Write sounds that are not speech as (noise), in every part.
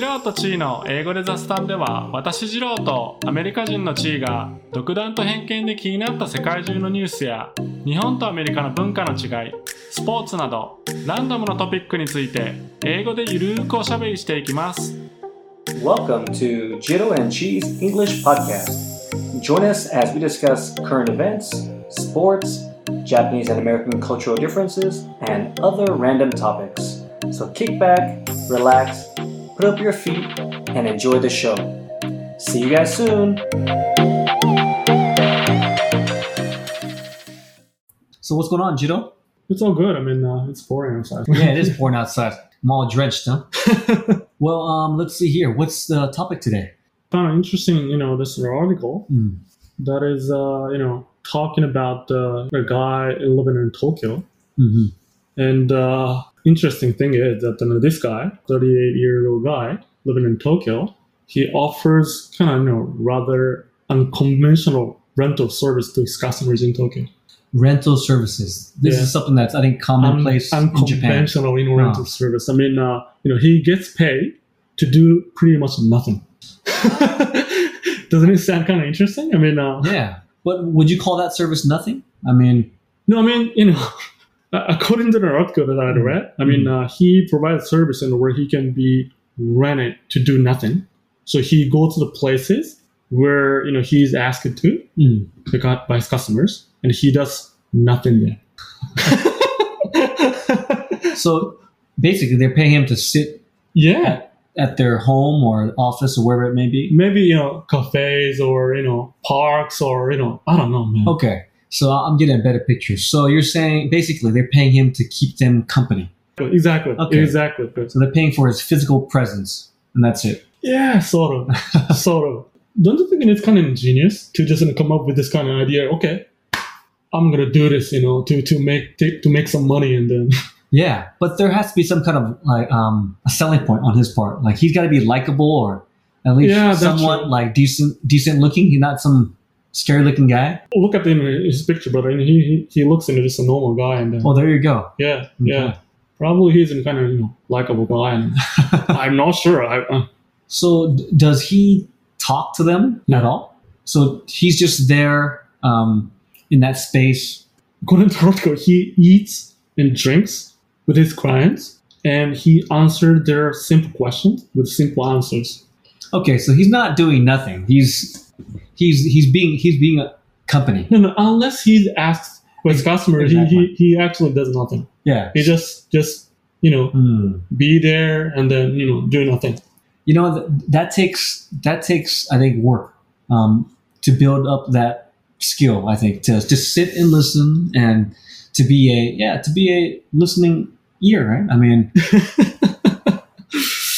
ジローとチーの英語で雑談では私ジローとアメリカ人のチーが独断と偏見で気になった世界中のニュースや日本とアメリカの文化の違いスポーツなどランダムなトピックについて英語でゆるーくおしゃべりしていきます Welcome to Jiro and Cheese English Podcast. Join us as we discuss current events, sports, Japanese and American cultural differences, and other random topics. So kick back, relax, put up your feet, and enjoy the show. See you guys soon. So what's going on, Jiro? It's all good I mean uh, it's boring outside (laughs) Yeah, it is pouring outside. I'm all drenched, huh? (laughs) well, um, let's see here. What's the topic today? found it interesting you know this article Mm. that is uh, you know talking about uh, a guy living in Tokyo hmm And uh, interesting thing is that uh, this guy, 38 year old guy living in Tokyo, he offers kind of you know rather unconventional rental service to his customers in Tokyo. Rental services. This Yeah. is something that's I think commonplace Un- in Japan. unconventional in rental Ah. service. I mean, uh, you know, he gets paid to do pretty much nothing. (laughs) Doesn't it sound kind of interesting? I mean, uh, Yeah, but would you call that service nothing? I mean, No, I mean, you know, according to the article that I read, I mean, uh, he provides service in where he can be rented to do nothing. So he goes to the places where you know he's asked to mm, by his customers, and he does nothing there. (laughs) so basically they're paying him to sit yeah, at their home or office or wherever it may be. maybe you know cafes or you know parks or you know I don't know, man. Okay, so I'm getting a better picture. So you're saying basically they're paying him to keep them company. Exactly, Okay. exactly. So they're paying for his physical presence, and that's it. Yeah, sort of, (laughs) sort of. Don't you think it's kind of ingenious to just come up with this kind of idea? Okay, I'm gonna do this, you know, to to make to, to make some money, and then (laughs) Yeah, but there has to be some kind of like um, a selling point on his part. Like he's got to be likable or at least Yeah, somewhat like decent, decent looking. He's not some scary looking guy. look at him in his picture, brother, mean, he he he looks into just a normal guy, and then Well, there you go. yeah, yeah, probably he's a kind of you know likable guy, and (laughs) I'm not sure. I, uh, So d- does he talk to them at all? So he's just there um, in that space. to he eats and drinks with his clients, and he answered their simple questions with simple answers. Okay, so he's not doing nothing. He's he's he's being he's being a company. No, no, unless he's asked with his customer, he, he, he actually does nothing. Yeah. He just, just, you know, Hmm. be there and then, you know, do nothing. you know th- that takes that takes i think work um, to build up that skill i think to just sit and listen and to be a yeah to be a listening ear right i mean (laughs)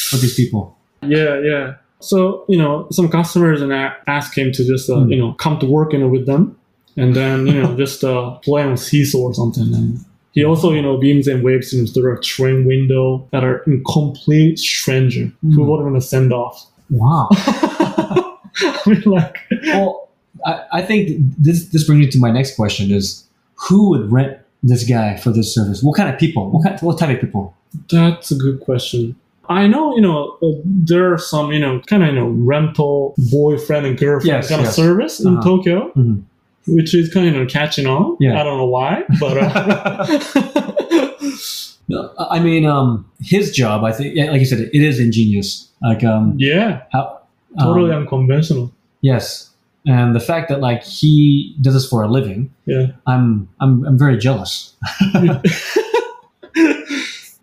for these people Yeah, yeah. So, you know, some customers and ask him to just, uh, Hmm. you know, come to work, you know, with them and then, you know, (laughs) just uh, play on seesaw or something. And he also, you know, beams and waves him through a train window that are in complete stranger who Hmm. wouldn't want to send off. wow (laughs) I mean, like, well I, I think this this brings me to my next question is who would rent this guy for this service what kind of people what kind what type of people That's a good question. I know, you know, uh, there are some, you know, kind of, you know, rental boyfriend and girlfriend Yes, kind yes. of service in Uh-huh. Tokyo, Mhm. which is kind of catching on. Yeah. I don't know why, but uh, (laughs) No, I mean, um, his job. I think, like you said, it is ingenious. Like, um, yeah, how totally um, unconventional. yes, and the fact that like he does this for a living, Yeah. I'm, I'm, I'm very jealous. (laughs) (laughs)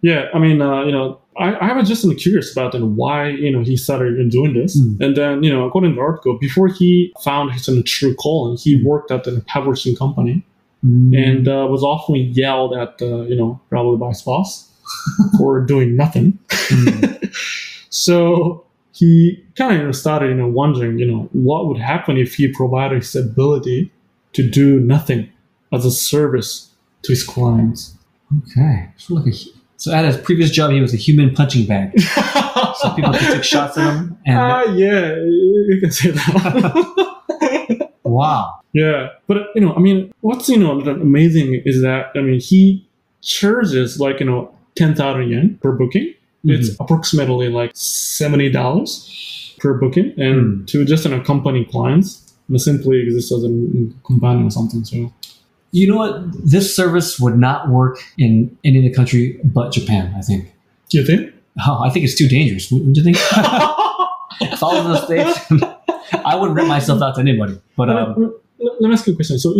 yeah, I mean, uh, you know, I, I was just curious about know, why, you know, he started even doing this. Mm. And then, you know, according to the article, before he found his uh, true calling, he Mm. worked at a publishing company. Mm. and uh, was often yelled at, uh, you know, probably by his boss (laughs) for doing nothing. Mm. (laughs) So he kind of you know, started, you know, wondering, you know, what would happen if he provided his ability to do nothing as a service to his clients. okay, so like a, so at his previous job, he was a human punching bag. (laughs) So people just took shots at him, and Ah, yeah, you can say that. (laughs) wow, yeah, but you know, I mean, what's you know amazing is that I mean he charges like you know ten thousand yen per booking, It's approximately like seventy dollars per booking, and to just you know, company clients, it simply exists as a companion or something. So You know what? This service would not work in any other country but Japan. I think. you think? Oh, I think it's too dangerous. Wouldn't you think? (laughs) if I was in the states, (laughs) I wouldn't rent myself out to anybody. But um, let, me ask you a question. So,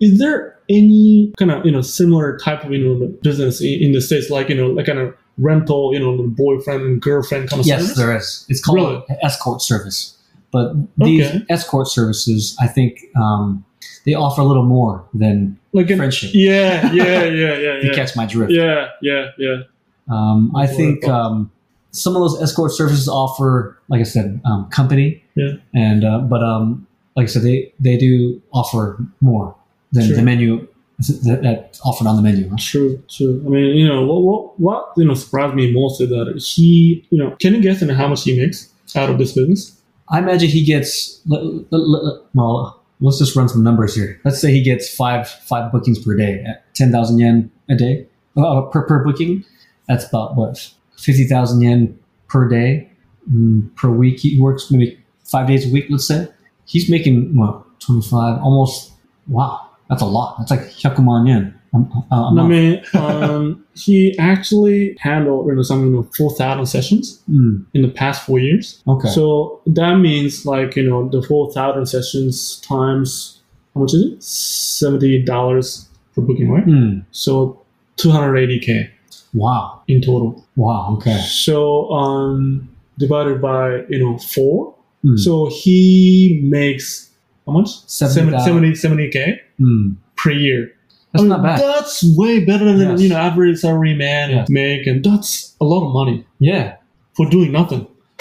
is there any kind of you know similar type of you know business in, the states, like you know, like kind of rental, you know, boyfriend and girlfriend kind of service? yes, service? there is. It's called Really? an escort service. But these Okay. escort services, I think, um, they offer a little more than Like in, friendship. yeah, yeah, yeah, (laughs) yeah, If you catch my drift. yeah, yeah, yeah. Um, I That's what I think um, some of those escort services offer, like I said, um, company. Yeah. And uh, but um, like I said, they they do offer more than Sure. the menu that, that's offered on the menu. huh? True, true. I mean, you know, what, what, what, you know, surprised me most is that he, you know, can you guess you how much he makes out of this business? I imagine he gets. Well, let's just run some numbers here. Let's say he gets five five bookings per day at ten thousand yen a day uh, per per booking. That's about what fifty thousand yen per day mm, per week. He works maybe five days a week. Let's say he's making well twenty five almost. Wow, that's a lot. That's like hyakuman yen. I month. mean, um, (laughs) he actually handled, you know, some, you know, 4,000 sessions Mm, in the past four years. okay. So that means like, you know, the 4,000 sessions times, how much is it? $70 per booking, right? Mm, So 280K wow. in total. Wow. Okay. So um, divided by, you know, four. Mm, So he makes how much? 70,000. 70, 70, k mm. per year. That's I mean, not bad. That's way better than Yes. you know average salary man Yes. make, and that's a lot of money Yeah. for doing nothing. (laughs)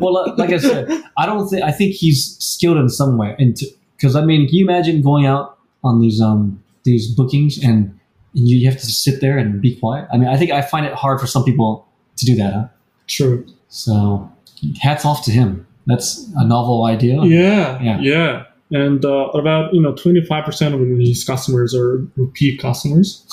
well, like I said, I don't think I think he's skilled in some way. And because I mean, can you imagine going out on these um these bookings and you have to sit there and be quiet? I mean, I think I find it hard for some people to do that. Huh? True. So, hats off to him. That's a novel idea. Yeah, Yeah. yeah. And uh, about you know twenty five percent of his customers are repeat customers.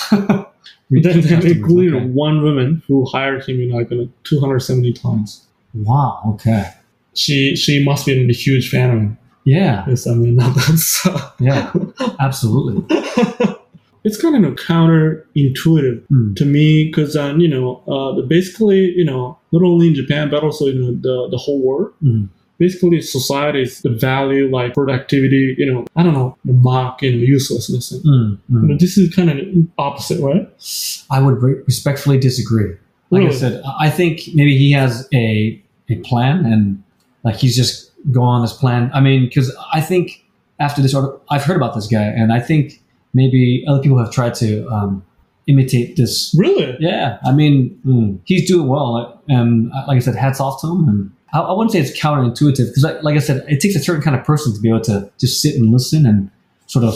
Then, then including okay. one woman who hired him in like two hundred seventy times. Wow. Okay. She she must be a huge fan of him. Yeah. Yes, I mean (laughs) that's. Yeah. Absolutely. (laughs) it's kind of counterintuitive Mm. to me because um, you know uh, basically you know not only in Japan but also in the, the whole world Mm. Basically societies the value like productivity you know I don't know the mock you know uselessness and, Mm, mm. you know, this is kind of opposite right I would re- respectfully disagree. Like I said, I think maybe he has a a plan and like he's just go on this plan. I mean, because I think after this article, I've heard about this guy, and I think maybe other people have tried to um, imitate this. really Yeah, I mean, mm, he's doing well, and uh, like I said, hats off to him. And I, I wouldn't say it's counterintuitive because, like, like I said, it takes a certain kind of person to be able to just sit and listen and sort of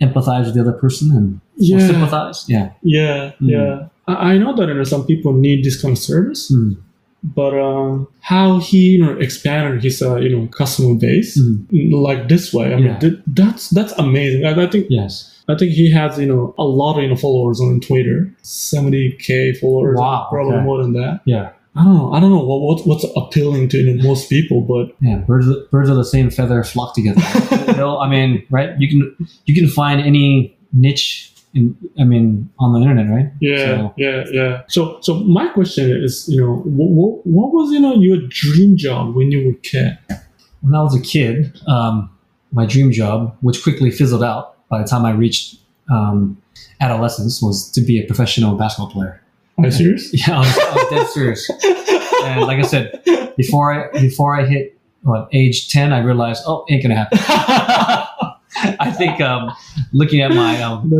empathize with the other person and yeah sympathize. Yeah. yeah Mm. yeah I, I know that you know some people need this kind of service Mm. but um, how he you know expanded his uh, you know customer base Mm. like this way I mean th- that's that's amazing I, I think Yes. I think he has, you know, a lot of you know, followers on Twitter, seventy k followers, Wow, probably okay. more than that. Yeah. I don't know. I don't know what, what what's appealing to most people, but Yeah. Birds, of- birds of the same feather flock together. (laughs) you know, I mean, right? You can you can find any niche in I mean on the internet, right? yeah, So- yeah, yeah. So so my question is, you know, what, what, what was you know your dream job when you were a kid? When I was a kid, um, my dream job, which quickly fizzled out by the time I reached um, adolescence, was to be a professional basketball player. Are you serious? (laughs) Yeah, I was, I was dead serious. And like I said, before I before I hit what age ten, I realized, oh, ain't gonna happen. (laughs) I think um, looking at my um,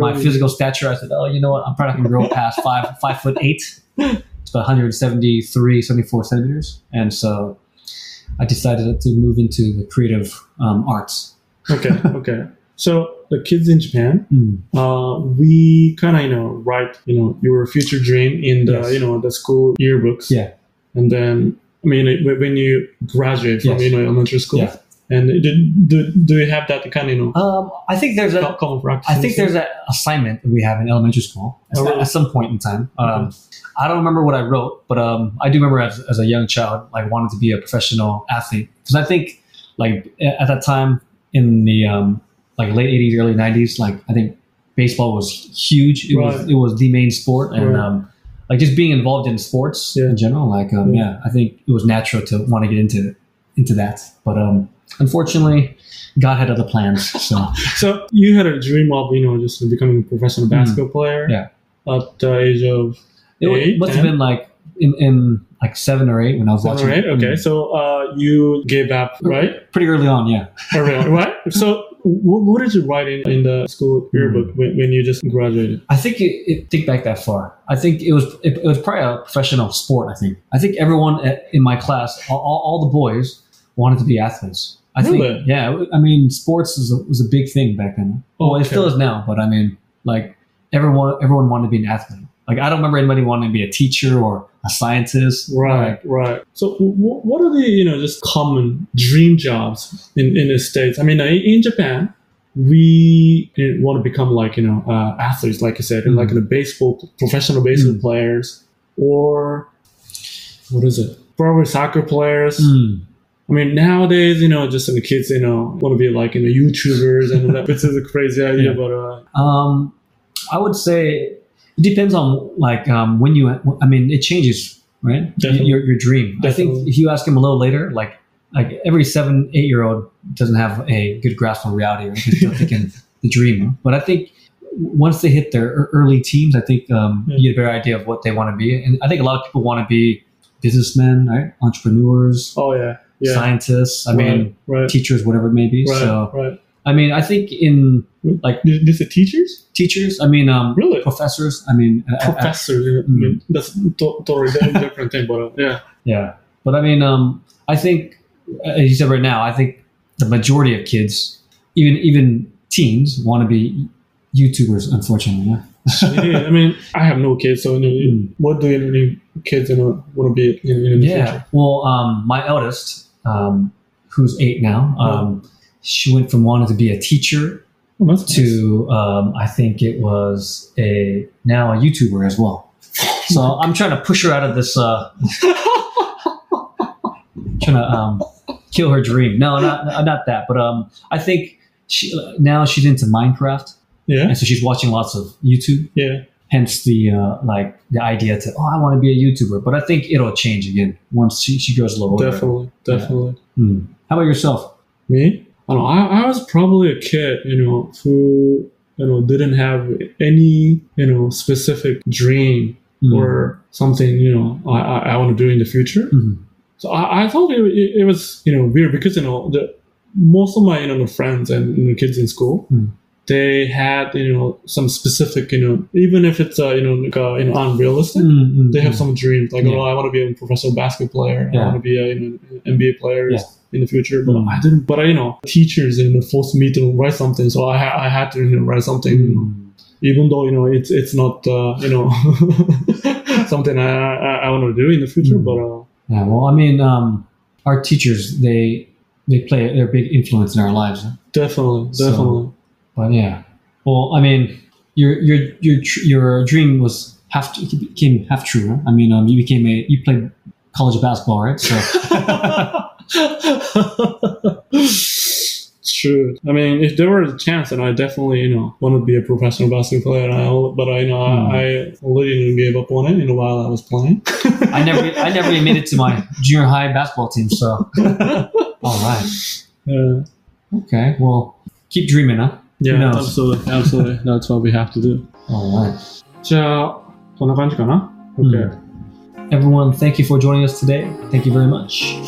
my physical stature, I said, oh, you know what? I'm probably not to grow past five five foot eight. It's about 173, 74 centimeters. And so I decided to move into the creative um, arts. Okay, okay. So the kids in Japan, Mm. uh, we kind of you know write you know your future dream in the Yes. you know the school yearbooks. Yeah. and then I mean when you graduate from Yes. you know elementary school, Yeah. And do, do, do you have that kind of you know Um, I think there's a common practice? I think there's an assignment that we have in elementary school at, Oh, really? at some point in time. Um, I don't remember what I wrote, but um, I do remember as, as a young child, like wanting to be a professional athlete because I think like at that time in the um, like late '80s, early '90s, like I think baseball was huge. It was it was the main sport, and Right. um, like just being involved in sports Yeah. in general. Like um, Yeah. yeah, I think it was natural to want to get into into that, but um, unfortunately, God had other plans. So. (laughs) So you had a dream of you know just becoming a professional basketball player. Mm. Yeah. At the age of It Eight, must have been like in, in like seven or eight when I was seven watching. or eight. Okay, Mm. so uh, you gave up, right? Pretty early on, yeah. Early on, right? (laughs) So what, what did you write in, in the school yearbook Mm. when, when you just graduated? I think it, it think back that far. I think it was it, it was probably a professional sport. I think. I think everyone at, in my class, all, all, the boys, wanted to be athletes. I Really? think. Yeah. I mean, sports was a, was a big thing back then. Well, it still is now, but I mean, like everyone everyone wanted to be an athlete. Like I don't remember anybody wanting to be a teacher or a scientist. Right, Like, right. So, w- what are the you know just common dream jobs in, in the states? I mean, in in Japan, we want to become like you know uh, athletes, like you said, and like Mhm. the baseball professional baseball Mm. players, or what is it? Probably soccer players. mm, I mean, nowadays, you know, just the kids, you know, want to be like you know YouTubers, and that, (laughs) this is a crazy idea, Yeah. but uh, Um, I would say it depends on like um, when you. I mean, it changes, right? Definitely. Your your dream. I think if you ask him a little later, like like every seven eight year old doesn't have a good grasp on reality, right? They're still (laughs) thinking the dream. But I think once they hit their early teens, I think um, Yeah. you get a better idea of what they want to be. And I think a lot of people want to be businessmen, right? Entrepreneurs, oh yeah, yeah, scientists. I mean, right, right, teachers, whatever it may be. right, So right. I mean, I think in like is teachers, teachers, I mean, um, really. professors. I mean, professors. uh, professor. you I mean, that's totally di- (laughs) different thing, but uh, yeah, yeah. But I mean, um, I think, uh, as you said right now, I think the majority of kids, even even teens, want to be YouTubers. Unfortunately, yeah. Yeah, I mean, I have no kids, so you know, Mm. what do any kids you know want to be in, in the yeah. future? Well, um, my eldest, um, who's eight now, um, she went from wanting to be a teacher Oh, that's nice. to um, I think it was a now a YouTuber as well. So (laughs) I'm trying to push her out of this. Uh, (laughs) trying to um, kill her dream. No, not not that. But um, I think she now she's into Minecraft, yeah, and so she's watching lots of YouTube. yeah. Hence the uh, like the idea to oh I want to be a YouTuber. But I think it'll change again once she, she grows a little older. Definitely, definitely. Hmm. How about yourself? Me? I don't know. I, I was probably a kid, you know, who you know didn't have any you know specific dream Hmm. or something you know I, I, want to do in the future. Mhm. So I, I thought it, it, it was you know weird because you know the most of my you know friends and you know, kids in school Mm. they had you know some specific you know even if it's uh, you know like, uh, you know unrealistic Mm, mm, they have mm. some dreams like Yeah. oh I want to be a professional basketball player I want to be a you know, NBA player Yeah. In the future but Mm. I didn't but I, you know teachers you know forced me to write something so I ha- I had to you know write something you know, Mm. even though you know it's it's not uh, you know (laughs) something I, I, I want to do in the future Mm. but uh, Yeah, well, I mean, um, our teachers they they play they're a big influence in our lives. definitely So- definitely But yeah, well, I mean, your your your your dream was half became half true. Right? I mean, um, you became a you played college basketball, right? So it's true. I mean, if there were a chance, then I definitely, you know, want to be a professional basketball player. And I, but I you know, Hmm. I, I already gave up on it in a while I was playing. I never I never even made it to my junior high basketball team. So (laughs) all right, Yeah, okay, well, keep dreaming, huh? Who yeah, knows? absolutely, absolutely. That's what we have to do. All right, じゃあ、こんな感じかな Hmm. Everyone, thank you for joining us today. Thank you very much.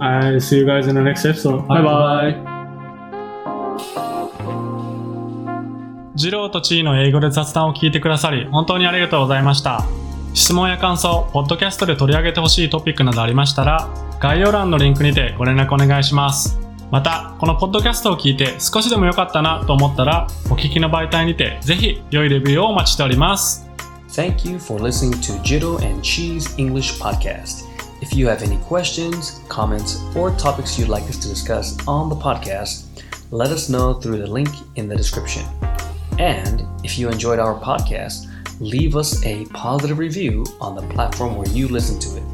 I see you guys in the next episode. Bye bye. bye. ジローとチーの英語で雑談を聞いてくださり、本当にありがとうございました。質問や感想、ポッドキャストで取り上げてほしいトピックなどありましたら、概要欄のリンクにてご連絡お願いします。また、このポッドキャストを聞いて少しでも良かったなと思ったら、お聞きの媒体にてぜひ良いレビューをお待ちしております。Thank you for listening to Jiro and Chi's English Podcast. If you have any questions, comments, or topics you'd like us to discuss on the podcast, let us know through the link in the description. And if you enjoyed our podcast, leave us a positive review on the platform where you listen to it.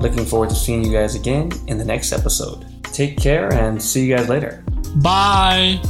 Looking forward to seeing you guys again in the next episode. Take care and see you guys later. Bye!